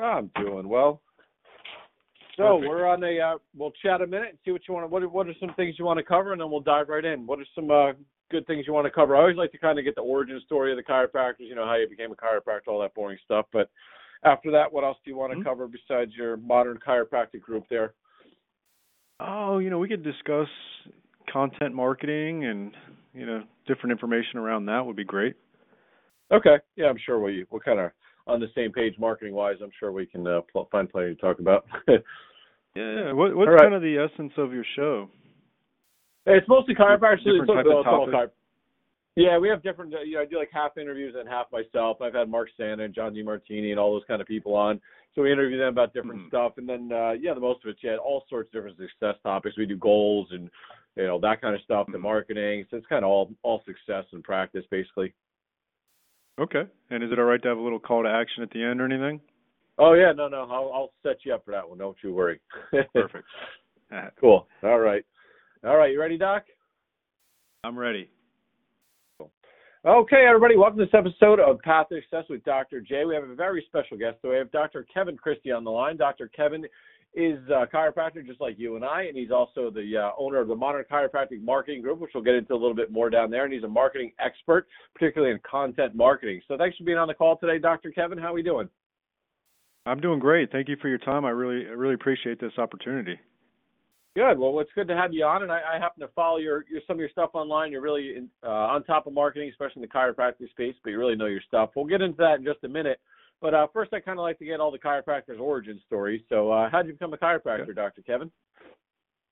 I'm doing well. So Perfect. we're on a. Uh, we'll chat a minute and see what you want. To, what are, What are some things you want to cover, and then we'll dive right in. What are some uh, good things you want to cover? I always like to kind of get the origin story of the chiropractors. You know how you became a chiropractor, all that boring stuff. But after that, what else do you want to Mhm. cover besides your modern chiropractic group there? Oh, you know, we could discuss content marketing and you know different information around that would be great. Okay. Yeah, I'm sure we we're kind of on the same page marketing wise. I'm sure we can uh, pl- find plenty to talk about. Yeah. What, what's All right. kind of the essence of your show? It's mostly chiropractors. Different It's type all- of topics? Yeah, we have different. uh, You know, I do like half interviews and half myself. I've had Mark Sanna and John Demartini and all those kind of people on. So we interview them about different Mhm. stuff, and then uh, yeah, the most of it's yeah, all sorts of different success topics. We do goals and you know that kind of stuff, the Mhm. marketing. So it's kind of all all success and practice basically. Okay. And is it all right to have a little call to action at the end or anything? Oh yeah, no, no, I'll I'll set you up for that one. Don't you worry. Perfect. Cool. All right. All right, you ready, Doc? I'm ready. Okay, everybody, welcome to this episode of Path to Success with Dr. J. We have a very special guest. So we have Dr. Kevin Christie on the line. Dr. Kevin is a chiropractor just like you and I, and he's also the uh, owner of the Modern Chiropractic Marketing Group, which we'll get into a little bit more down there. And he's a marketing expert, particularly in content marketing. So thanks for being on the call today, Dr. Kevin. How are we doing? I'm doing great. Thank you for your time. I really I really appreciate this opportunity. Good. Well, it's good to have you on, and I, I happen to follow your, your some of your stuff online. You're really in, uh, on top of marketing, especially in the chiropractic space, but you really know your stuff. We'll get into that in just a minute. But uh, first, I kind of like to get all the chiropractors' origin stories. So, uh, how did you become a chiropractor, Dr. Kevin?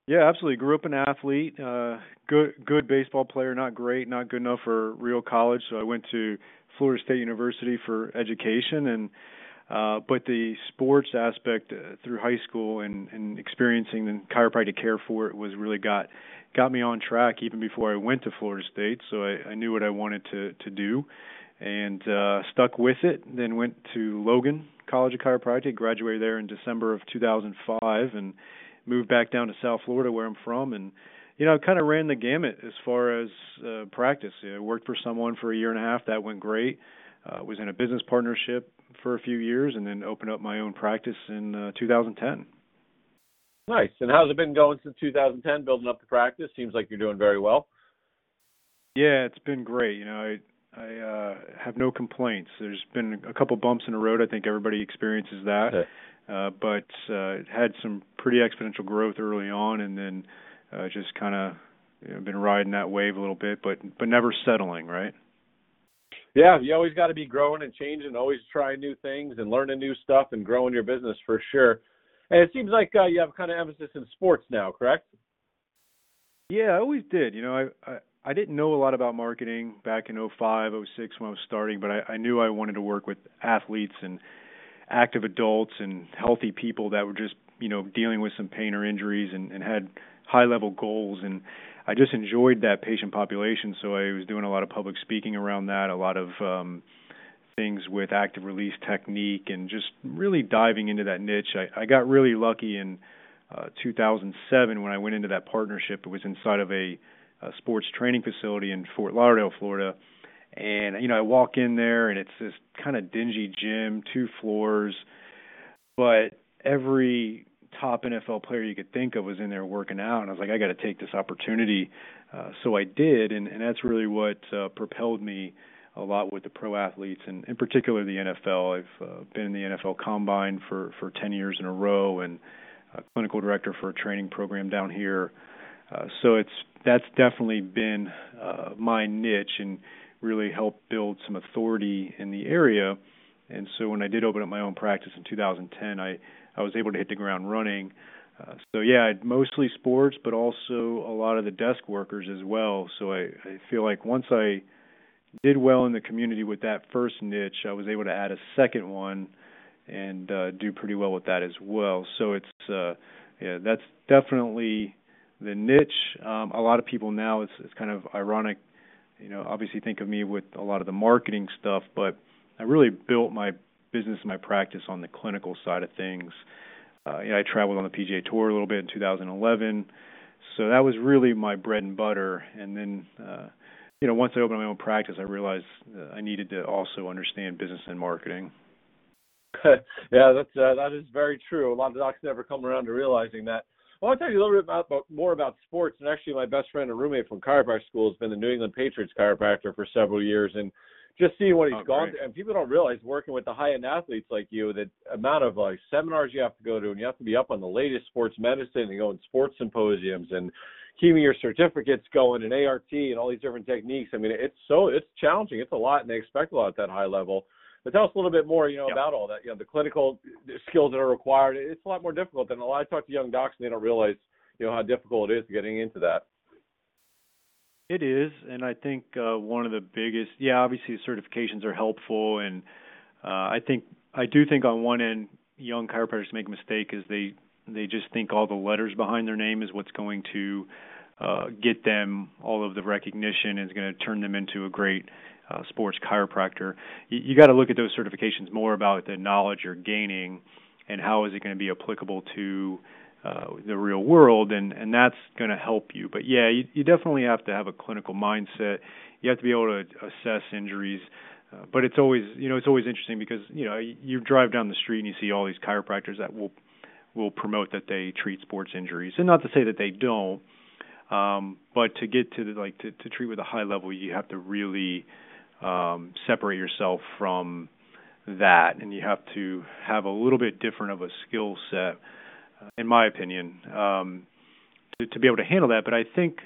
Yeah, absolutely. Grew up an athlete, uh good good baseball player, not great, not good enough for real college, so I went to Florida State University for education and uh but the sports aspect uh, through high school and and experiencing the chiropractic care for it was really got got me on track even before I went to Florida State, so I I knew what I wanted to to do and uh stuck with it, then went to Logan College of Chiropractic, graduated there in December of 2005 and moved back down to South Florida where I'm from and you know, kind of ran the gamut as far as uh, practice. I worked for someone for a year and a half. That went great. Uh, was in a business partnership for a few years, and then opened up my own practice in uh, 2010. Nice. And how's it been going since 2010, building up the practice? Seems like you're doing very well. Yeah, it's been great. You know, I uh, have no complaints. There's been a couple bumps in the road. I think everybody experiences that. Uh, but uh, it had some pretty exponential growth early on, and then uh, just kind of you know, been riding that wave a little bit, but but never settling, right? Yeah, you always got to be growing and changing, always trying new things and learning new stuff and growing your business for sure. And it seems like uh, you have kind of emphasis in sports now, correct? Yeah, I always did. You know, I, I I didn't know a lot about marketing back in '05, '06 when I was starting, but I, I knew I wanted to work with athletes and active adults and healthy people that were just you know dealing with some pain or injuries and, and had high level goals. And I just enjoyed that patient population so I was doing a lot of public speaking around that a lot of um things with active release technique and just really diving into that niche. I, I got really lucky in uh 2007 when I went into that partnership. It was inside of a, a sports training facility in Fort Lauderdale Florida and you know I walk in there and it's this kind of dingy gym, two floors, but every top NFL player you could think of was in there working out, and I was like, I got to take this opportunity. Uh, so I did, and, and that's really what uh, propelled me a lot with the pro athletes, and in particular the NFL. I've uh, been in the NFL Combine for for 10 years in a row, and uh, clinical director for a training program down here. Uh, so it's that's definitely been uh, my niche, and really helped build some authority in the area. And so when I did open up my own practice in 2010, I I was able to hit the ground running. Uh, so yeah, mostly sports, but also a lot of the desk workers as well. So I, I feel like once I did well in the community with that first niche, I was able to add a second one and uh, do pretty well with that as well. So it's uh, yeah, that's definitely the niche. Um, a lot of people now it's it's kind of ironic, you know. Obviously, think of me with a lot of the marketing stuff, but I really built my business and my practice on the clinical side of things. Uh, you know, I traveled on the PGA Tour a little bit in 2011, so that was really my bread and butter. And then, uh, you know, once I opened my own practice, I realized I needed to also understand business and marketing. yeah, that's uh, that is very true. A lot of docs never come around to realizing that. Well, I'll tell you a little bit about, about more about sports. And actually, my best friend and roommate from chiropractic school has been the New England Patriots chiropractor for several years, and just seeing what he's oh, gone through. And people don't realize working with the high end athletes like you, the amount of like seminars you have to go to, and you have to be up on the latest sports medicine and go in sports symposiums and keeping your certificates going and ART and all these different techniques. I mean, it's so it's challenging. It's a lot, and they expect a lot at that high level. But tell us a little bit more, you know, about all that. You know, the clinical skills that are required. It's a lot more difficult than a lot. I talk to young docs and they don't realize, you know, how difficult it is getting into that. It is, and I think uh, one of the biggest, yeah, obviously certifications are helpful, and uh, I think I do think on one end, young chiropractors make a mistake is they they just think all the letters behind their name is what's going to uh, get them all of the recognition and is going to turn them into a great uh, sports chiropractor. You, you got to look at those certifications more about the knowledge you're gaining and how is it going to be applicable to uh, the real world, and and that's going to help you. But yeah, you, you definitely have to have a clinical mindset. You have to be able to assess injuries. Uh, but it's always, you know, it's always interesting because you know you drive down the street and you see all these chiropractors that will will promote that they treat sports injuries, and not to say that they don't, um, but to get to the like to, to treat with a high level, you have to really um, separate yourself from that, and you have to have a little bit different of a skill set, uh, in my opinion, um, to, to be able to handle that. But I think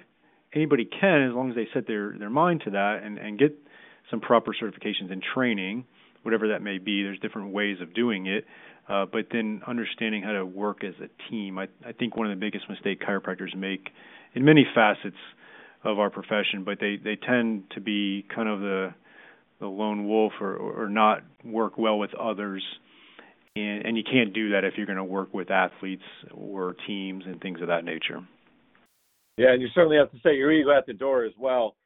anybody can, as long as they set their their mind to that and and get some proper certifications and training, whatever that may be. There's different ways of doing it. Uh, but then understanding how to work as a team. I, I think one of the biggest mistakes chiropractors make in many facets of our profession, but they, they tend to be kind of the the lone wolf or, or not work well with others. And, and you can't do that if you're going to work with athletes or teams and things of that nature. Yeah, and you certainly have to set your ego at the door as well.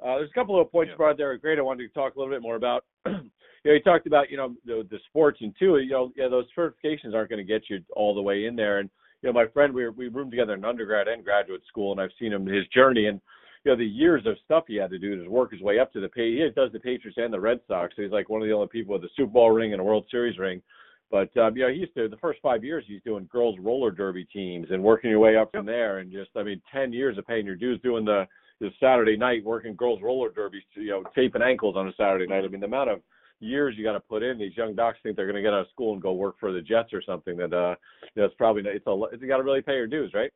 Uh, there's a couple of points yeah. brought there. Great, I wanted to talk a little bit more about. you know, you talked about you know the, the sports and too. You know, yeah, those certifications aren't going to get you all the way in there. And you know, my friend, we were, we roomed together in undergrad and graduate school, and I've seen him his journey. And you know the years of stuff he had to do to work his way up to the pay. He does the Patriots and the Red Sox. So he's like one of the only people with a Super Bowl ring and a World Series ring. But um, you know, he used to the first five years he's doing girls roller derby teams and working your way up from there. And just I mean, ten years of paying your dues doing the the Saturday night working girls roller derby, you know, taping ankles on a Saturday night. I mean, the amount of years you got to put in. These young docs think they're going to get out of school and go work for the Jets or something. That uh, you know, it's probably it's a you got to really pay your dues, right?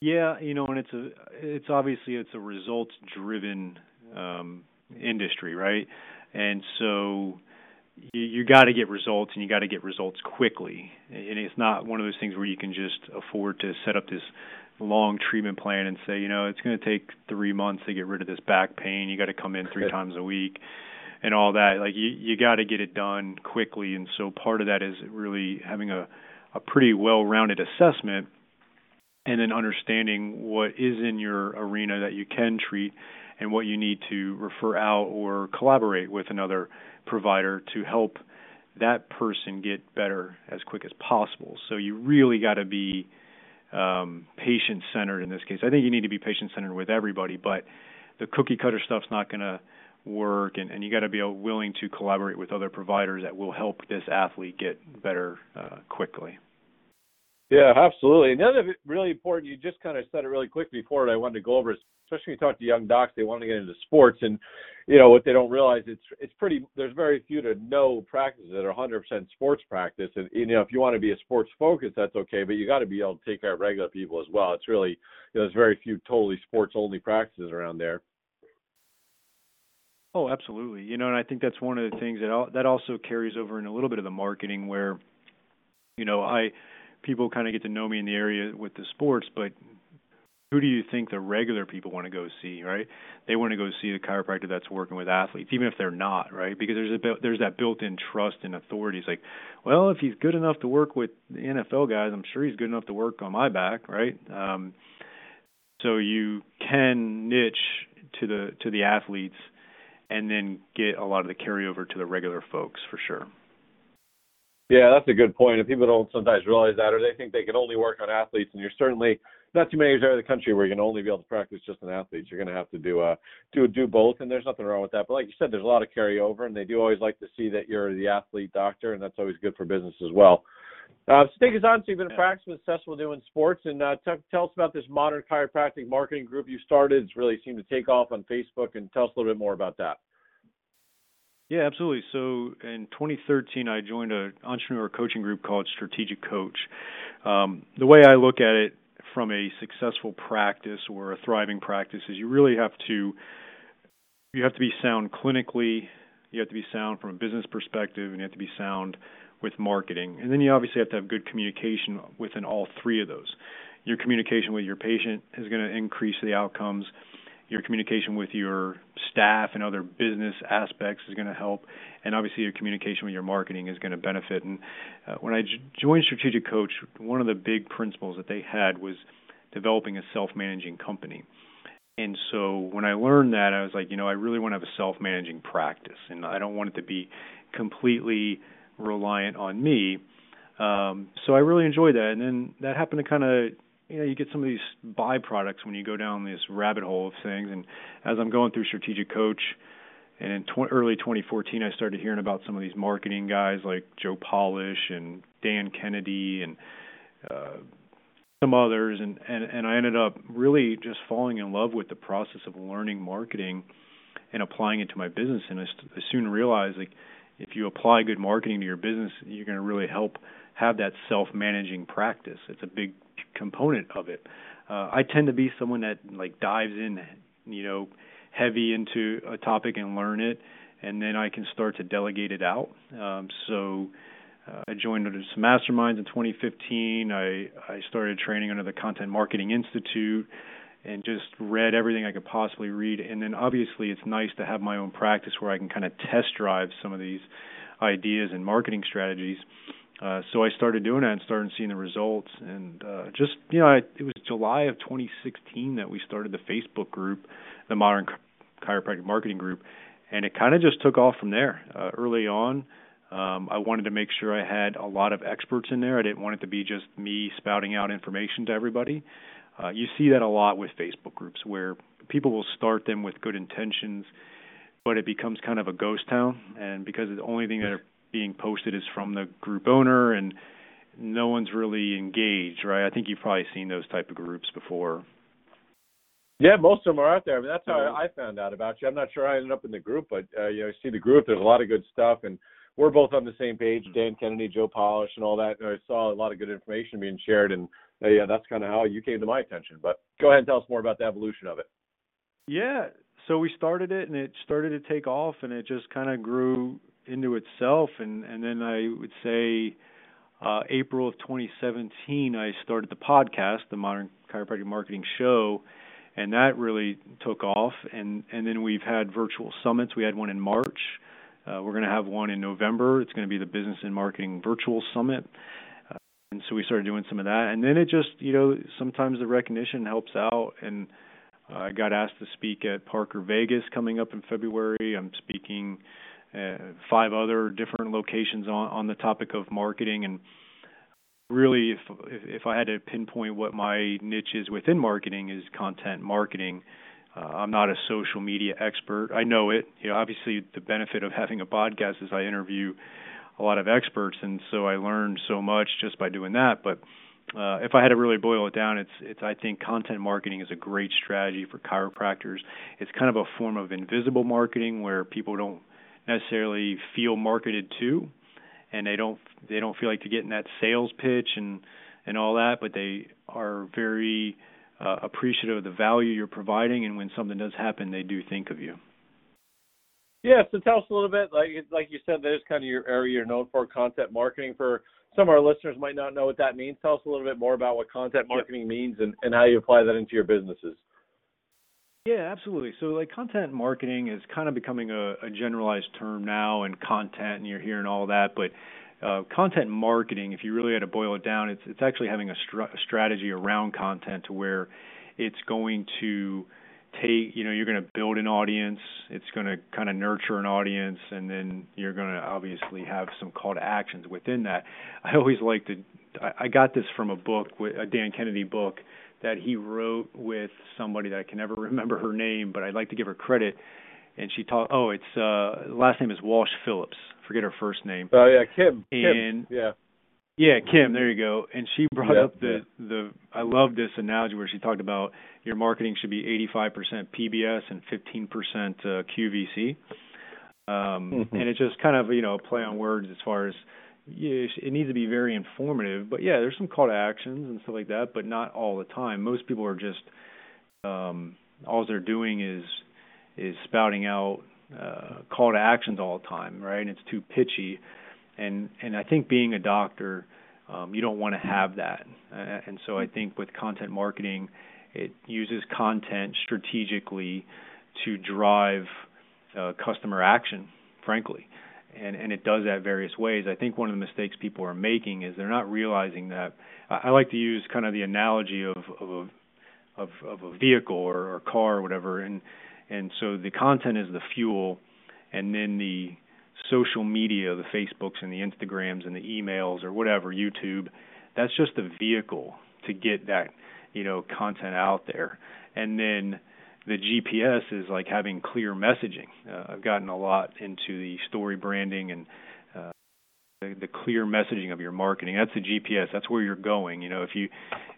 Yeah, you know, and it's a it's obviously it's a results driven um industry, right? And so you, you got to get results and you got to get results quickly. And it's not one of those things where you can just afford to set up this long treatment plan and say, you know, it's going to take 3 months to get rid of this back pain. You got to come in 3 times a week and all that. Like you you got to get it done quickly. And so part of that is really having a a pretty well-rounded assessment and then understanding what is in your arena that you can treat and what you need to refer out or collaborate with another provider to help that person get better as quick as possible. So you really got to be um, patient centered in this case. I think you need to be patient centered with everybody, but the cookie cutter stuff's not going to work, and, and you got to be willing to collaborate with other providers that will help this athlete get better uh, quickly. Yeah, absolutely. And the other really important, you just kind of said it really quick before, and I wanted to go over, especially when you talk to young docs, they want to get into sports, and you know what they don't realize it's it's pretty. There's very few to no practices that are 100% sports practice, and you know if you want to be a sports focus, that's okay, but you got to be able to take care of regular people as well. It's really you know, there's very few totally sports only practices around there. Oh, absolutely. You know, and I think that's one of the things that that also carries over in a little bit of the marketing where, you know, I people kind of get to know me in the area with the sports, but who do you think the regular people want to go see, right? They want to go see the chiropractor that's working with athletes, even if they're not, right? Because there's a there's that built-in trust and authority. It's like, well, if he's good enough to work with the NFL guys, I'm sure he's good enough to work on my back, right? Um, so you can niche to the to the athletes, and then get a lot of the carryover to the regular folks for sure. Yeah, that's a good point. And people don't sometimes realize that, or they think they can only work on athletes. And you're certainly not too many areas of the country where you can only be able to practice just on athletes. You're going to have to do uh do do both, and there's nothing wrong with that. But like you said, there's a lot of carryover, and they do always like to see that you're the athlete doctor, and that's always good for business as well. Uh, so take us on. So you've been yeah. practicing successful doing sports, and uh, t- tell us about this modern chiropractic marketing group you started. It's really seemed to take off on Facebook, and tell us a little bit more about that. Yeah, absolutely. So in 2013, I joined an entrepreneur coaching group called Strategic Coach. Um, the way I look at it from a successful practice or a thriving practice is you really have to you have to be sound clinically, you have to be sound from a business perspective, and you have to be sound with marketing. And then you obviously have to have good communication within all three of those. Your communication with your patient is going to increase the outcomes your communication with your staff and other business aspects is going to help, and obviously your communication with your marketing is going to benefit. And uh, when I j- joined Strategic Coach, one of the big principles that they had was developing a self-managing company. And so when I learned that, I was like, you know, I really want to have a self-managing practice, and I don't want it to be completely reliant on me. Um, so I really enjoyed that, and then that happened to kind of you know you get some of these byproducts when you go down this rabbit hole of things. And as i'm going through strategic coach and in tw- early 2014 i started hearing about some of these marketing guys like joe polish and dan kennedy and uh some others. And and and i ended up really just falling in love with the process of learning marketing and applying it to my business. And i, st- I soon realized like if you apply good marketing to your business you're going to really help have that self managing practice. It's a big component of it. Uh, I tend to be someone that like dives in, you know, heavy into a topic and learn it, and then I can start to delegate it out. Um, so uh, I joined some masterminds in 2015. I I started training under the Content Marketing Institute and just read everything I could possibly read. And then obviously it's nice to have my own practice where I can kind of test drive some of these ideas and marketing strategies. Uh, so I started doing that and started seeing the results. And uh, just you know, I, it was July of 2016 that we started the Facebook group, the Modern Chiropractic Marketing Group, and it kind of just took off from there. Uh, early on, um, I wanted to make sure I had a lot of experts in there. I didn't want it to be just me spouting out information to everybody. Uh, you see that a lot with Facebook groups where people will start them with good intentions, but it becomes kind of a ghost town. And because the only thing that being posted is from the group owner and no one's really engaged, right? I think you've probably seen those type of groups before. Yeah, most of them are out there. I mean, that's how I found out about you. I'm not sure I ended up in the group, but uh, you know, I see the group. There's a lot of good stuff, and we're both on the same page. Mm-hmm. Dan Kennedy, Joe Polish, and all that. And I saw a lot of good information being shared, and uh, yeah, that's kind of how you came to my attention. But go ahead and tell us more about the evolution of it. Yeah, so we started it, and it started to take off, and it just kind of grew into itself and and then I would say uh, April of 2017 I started the podcast the Modern Chiropractic Marketing Show and that really took off and and then we've had virtual summits. We had one in March. Uh, we're going to have one in November. It's going to be the Business and Marketing Virtual Summit. Uh, and so we started doing some of that and then it just you know sometimes the recognition helps out and I got asked to speak at Parker Vegas coming up in February. I'm speaking five other different locations on on the topic of marketing and really if if I had to pinpoint what my niche is within marketing is content marketing. Uh, I'm not a social media expert. I know it. You know, obviously the benefit of having a podcast is I interview a lot of experts, and so I learned so much just by doing that. But uh, if I had to really boil it down, it's it's I think content marketing is a great strategy for chiropractors. It's kind of a form of invisible marketing where people don't necessarily feel marketed to, and they don't they don't feel like to get in that sales pitch and and all that, but they are very uh, appreciative of the value you're providing, and when something does happen, they do think of you. Yeah, so tell us a little bit, like like you said, that is kind of your area you're known for, content marketing. For some of our listeners might not know what that means. Tell us a little bit more about what content marketing means and, and how you apply that into your businesses. Yeah, absolutely. So, like, content marketing is kind of becoming a, a generalized term now, and content, and you're hearing all that. But uh, content marketing, if you really had to boil it down, it's it's actually having a, a strategy around content to where it's going to take you know you're going to build an audience it's going to kind of nurture an audience and then you're going to obviously have some call to actions within that i always like to i, I got this from a book a dan kennedy book that he wrote with somebody that i can never remember her name but i'd like to give her credit and she talked oh it's uh last name is walsh phillips forget her first name oh yeah kim and kim. yeah yeah, Kim, there you go. And she brought yep, up the yeah. the I love this analogy where she talked about your marketing should be 85% PBS and 15% uh, QVC. Um, mm-hmm. and it's just kind of, you know, a play on words as far as yeah, it needs to be very informative, but yeah, there's some call to actions and stuff like that, but not all the time. Most people are just um all they're doing is is spouting out uh call to actions all the time, right? And it's too pitchy and and I think being a doctor, um, you don't want to have that. Uh, and so I think with content marketing, it uses content strategically to drive uh, customer action, frankly. And, and it does that various ways. I think one of the mistakes people are making is they're not realizing that. I, I like to use kind of the analogy of, of a of, of a vehicle or, or car or whatever, and and so the content is the fuel, and then the social media, the Facebooks and the Instagrams and the emails or whatever, YouTube, that's just a vehicle to get that, you know, content out there. And then the GPS is like having clear messaging. Uh, I've gotten a lot into the story branding and uh, the, the clear messaging of your marketing. That's the GPS. That's where you're going. You know, if you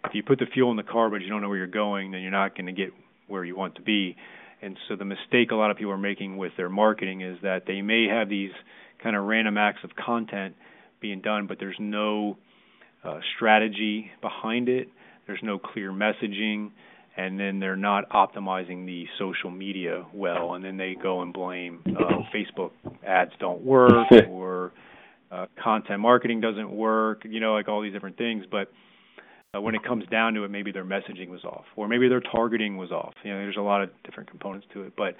if you put the fuel in the car but you don't know where you're going, then you're not going to get where you want to be. And so the mistake a lot of people are making with their marketing is that they may have these kind of random acts of content being done, but there's no uh, strategy behind it. There's no clear messaging, and then they're not optimizing the social media well, and then they go and blame uh, Facebook ads don't work or uh, content marketing doesn't work. You know, like all these different things, but uh, when it comes down to it, maybe their messaging was off, or maybe their targeting was off. You know, there's a lot of different components to it, but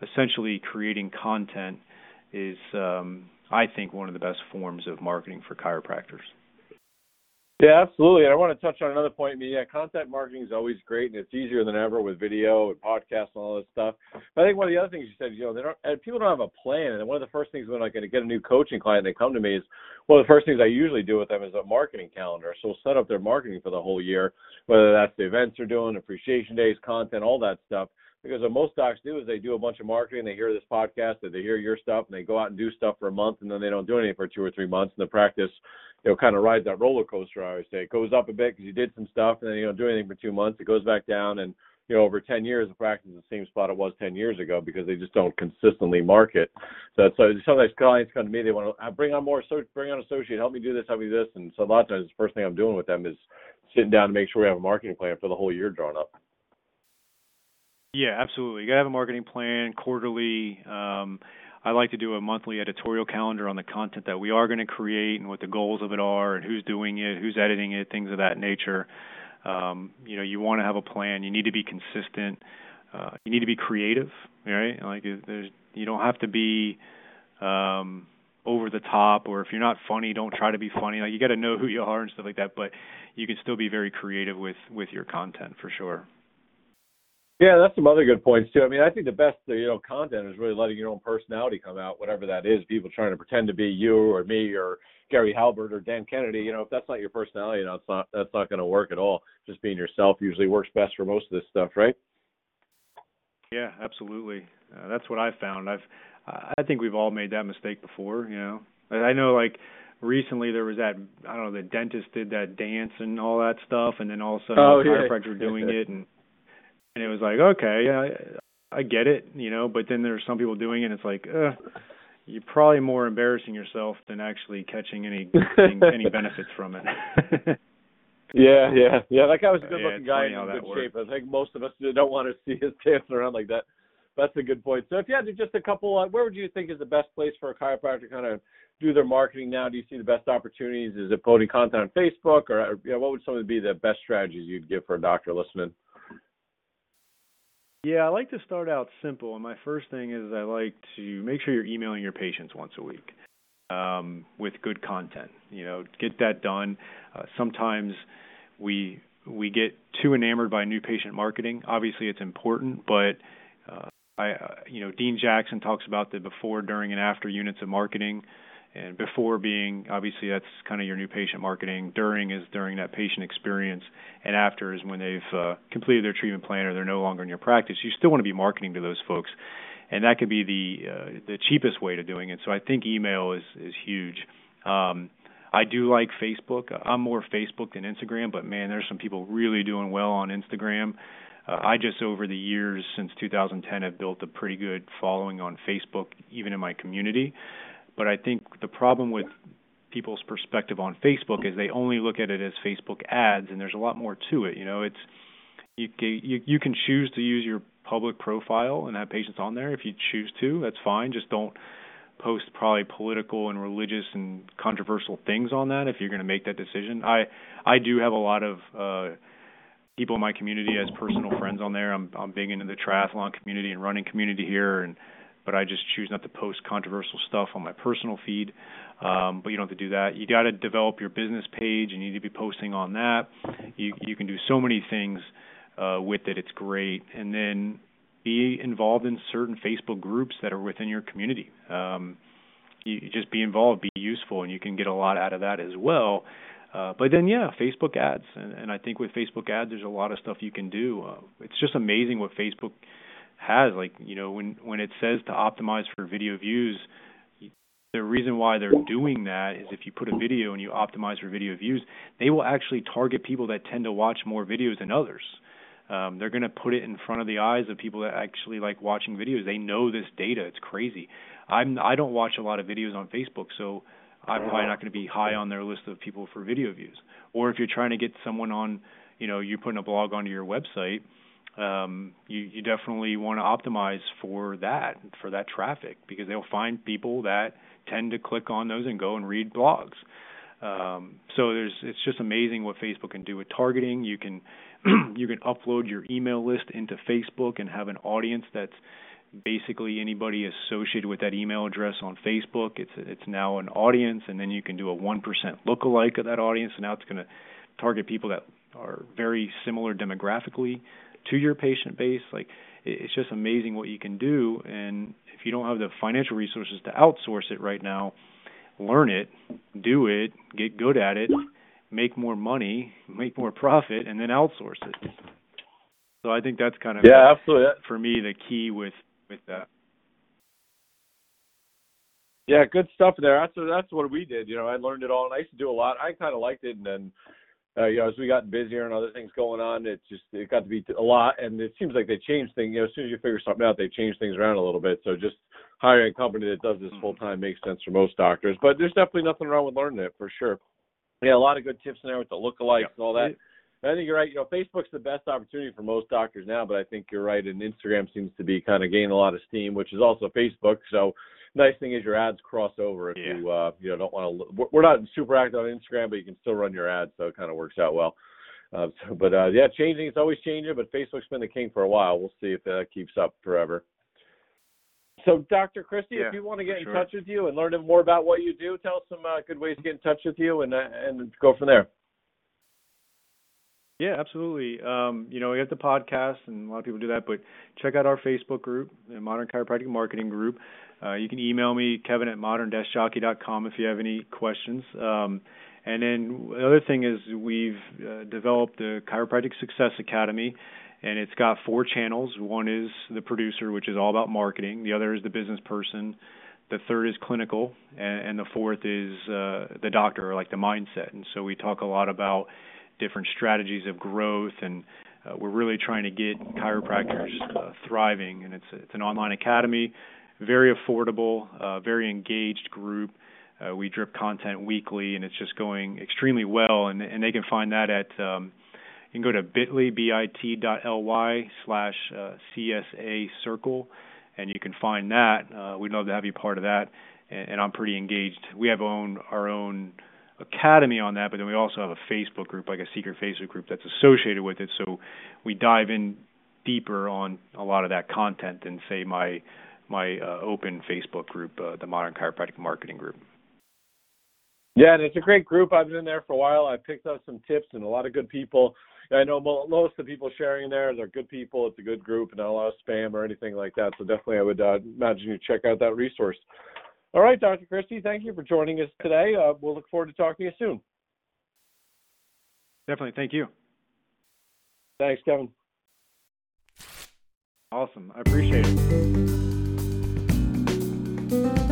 essentially, creating content is, um, I think, one of the best forms of marketing for chiropractors. Yeah, absolutely. And I want to touch on another point. I mean, yeah, content marketing is always great, and it's easier than ever with video and podcasts and all this stuff. But I think one of the other things you said, you know, they don't, people don't have a plan. And one of the first things when I get a new coaching client, they come to me is one of the first things I usually do with them is a marketing calendar. So we'll set up their marketing for the whole year, whether that's the events they're doing, appreciation days, content, all that stuff. Because what most docs do is they do a bunch of marketing, they hear this podcast, they hear your stuff, and they go out and do stuff for a month, and then they don't do anything for two or three months. And the practice, you know, kind of rides that roller coaster. I always say it goes up a bit because you did some stuff, and then you don't do anything for two months. It goes back down, and you know, over 10 years, the practice is the same spot it was 10 years ago because they just don't consistently market. So, so sometimes clients come to me, they want to bring on more, bring on associate, help me do this, help me do this. And so a lot of times, the first thing I'm doing with them is sitting down to make sure we have a marketing plan for the whole year drawn up. Yeah, absolutely. You got to have a marketing plan quarterly. Um, I like to do a monthly editorial calendar on the content that we are going to create and what the goals of it are and who's doing it, who's editing it, things of that nature. Um, you know, you want to have a plan. You need to be consistent. Uh, you need to be creative, right? Like there's, you don't have to be um, over the top, or if you're not funny, don't try to be funny. Like you got to know who you are and stuff like that. But you can still be very creative with with your content for sure. Yeah, that's some other good points too. I mean, I think the best you know content is really letting your own personality come out, whatever that is. People trying to pretend to be you or me or Gary Halbert or Dan Kennedy. You know, if that's not your personality, you know, it's not that's not going to work at all. Just being yourself usually works best for most of this stuff, right? Yeah, absolutely. Uh, that's what I've found. I've I think we've all made that mistake before. You know, I know like recently there was that I don't know the dentist did that dance and all that stuff, and then all of a sudden oh, the yeah. chiropractor doing it and and it was like okay I, I get it you know but then there's some people doing it and it's like uh you're probably more embarrassing yourself than actually catching any any benefits from it yeah yeah yeah that guy was a good yeah, looking guy in good works. shape i think most of us don't want to see his dancing around like that that's a good point. So if you had to just a couple, uh, where would you think is the best place for a chiropractor to kind of do their marketing now? Do you see the best opportunities? Is it putting content on Facebook, or you know, what would some of be the best strategies you'd give for a doctor listening? Yeah, I like to start out simple, and my first thing is I like to make sure you're emailing your patients once a week um, with good content. You know, get that done. Uh, sometimes we we get too enamored by new patient marketing. Obviously, it's important, but uh, I, uh, you know, Dean Jackson talks about the before, during, and after units of marketing. And before being obviously that's kind of your new patient marketing. During is during that patient experience, and after is when they've uh, completed their treatment plan or they're no longer in your practice. You still want to be marketing to those folks, and that could be the uh, the cheapest way to doing it. So I think email is is huge. Um, I do like Facebook. I'm more Facebook than Instagram, but man, there's some people really doing well on Instagram. Uh, I just over the years since 2010 have built a pretty good following on Facebook, even in my community. But I think the problem with people's perspective on Facebook is they only look at it as Facebook ads, and there's a lot more to it. You know, it's you you, you can choose to use your public profile and have patients on there if you choose to. That's fine. Just don't post probably political and religious and controversial things on that if you're going to make that decision. I I do have a lot of uh people in my community as personal friends on there. I'm I'm big into the triathlon community and running community here and but I just choose not to post controversial stuff on my personal feed. Um, but you don't have to do that. You got to develop your business page. And you need to be posting on that. You you can do so many things uh, with it. It's great. And then be involved in certain Facebook groups that are within your community. Um, you just be involved, be useful, and you can get a lot out of that as well. Uh, but then, yeah, Facebook ads, and, and I think with Facebook ads, there's a lot of stuff you can do. Uh, it's just amazing what Facebook has. Like, you know, when when it says to optimize for video views, the reason why they're doing that is if you put a video and you optimize for video views, they will actually target people that tend to watch more videos than others. Um, they're going to put it in front of the eyes of people that actually like watching videos. They know this data. It's crazy. I'm I don't watch a lot of videos on Facebook, so I'm probably not going to be high on their list of people for video views. Or if you're trying to get someone on, you know, you're putting a blog onto your website, um, you you definitely want to optimize for that for that traffic because they'll find people that tend to click on those and go and read blogs. Um, so there's it's just amazing what Facebook can do with targeting. You can you can upload your email list into Facebook and have an audience that's basically anybody associated with that email address on Facebook. It's it's now an audience, and then you can do a one percent lookalike of that audience. And now it's going to target people that are very similar demographically to your patient base. Like it's just amazing what you can do. And if you don't have the financial resources to outsource it right now, learn it, do it, get good at it, make more money, make more profit, and then outsource it. So I think that's kind of yeah, absolutely. For me, the key with with that. Yeah, good stuff there. That's that's what we did. You know, I learned it all, and I used to do a lot. I kind of liked it, and then uh, you know, as we got busier and other things going on, it just it got to be a lot. And it seems like they changed things. You know, as soon as you figure something out, they change things around a little bit. So just hiring a company that does this mm-hmm. full time makes sense for most doctors. But there's definitely nothing wrong with learning it for sure. Yeah, a lot of good tips in there with the lookalikes yeah. and all that. I think you're right. You know, Facebook's the best opportunity for most doctors now, but I think you're right. And Instagram seems to be kind of gaining a lot of steam, which is also Facebook. So, nice thing is your ads cross over if yeah. you uh, you know don't want to. We're not super active on Instagram, but you can still run your ads, so it kind of works out well. Uh, so, but uh, yeah, changing. It's always changing, but Facebook's been the king for a while. We'll see if that keeps up forever. So, Dr. Christie, yeah, if you want to get in sure. touch with you and learn more about what you do, tell us some uh, good ways to get in touch with you and uh, and go from there. Yeah, absolutely. Um, you know, we have the podcast, and a lot of people do that, but check out our Facebook group, the Modern Chiropractic Marketing Group. Uh, you can email me, Kevin at modern-jockey.com if you have any questions. Um, and then the other thing is we've uh, developed the Chiropractic Success Academy, and it's got four channels. One is the producer, which is all about marketing. The other is the business person. The third is clinical, and, and the fourth is uh, the doctor, or like the mindset. And so we talk a lot about different strategies of growth, and uh, we're really trying to get chiropractors uh, thriving. And it's it's an online academy, very affordable, uh, very engaged group. Uh, we drip content weekly, and it's just going extremely well. And and they can find that at um, you can go to bit.ly, bit.ly slash uh, CSA Circle, and you can find that. Uh, we'd love to have you part of that, and, and I'm pretty engaged. We have own, our own academy on that, but then we also have a Facebook group, like a secret Facebook group that's associated with it. So we dive in deeper on a lot of that content than say my my uh, open Facebook group, uh, the Modern Chiropractic Marketing Group. Yeah, and it's a great group. I've been in there for a while. I picked up some tips and a lot of good people. I know most of the people sharing there, they're good people. It's a good group, and not a lot of spam or anything like that. So definitely, I would uh, imagine you check out that resource. All right, Dr. Christie, thank you for joining us today. Uh, we'll look forward to talking to you soon. Definitely. Thank you. Thanks, Kevin. Awesome. I appreciate it.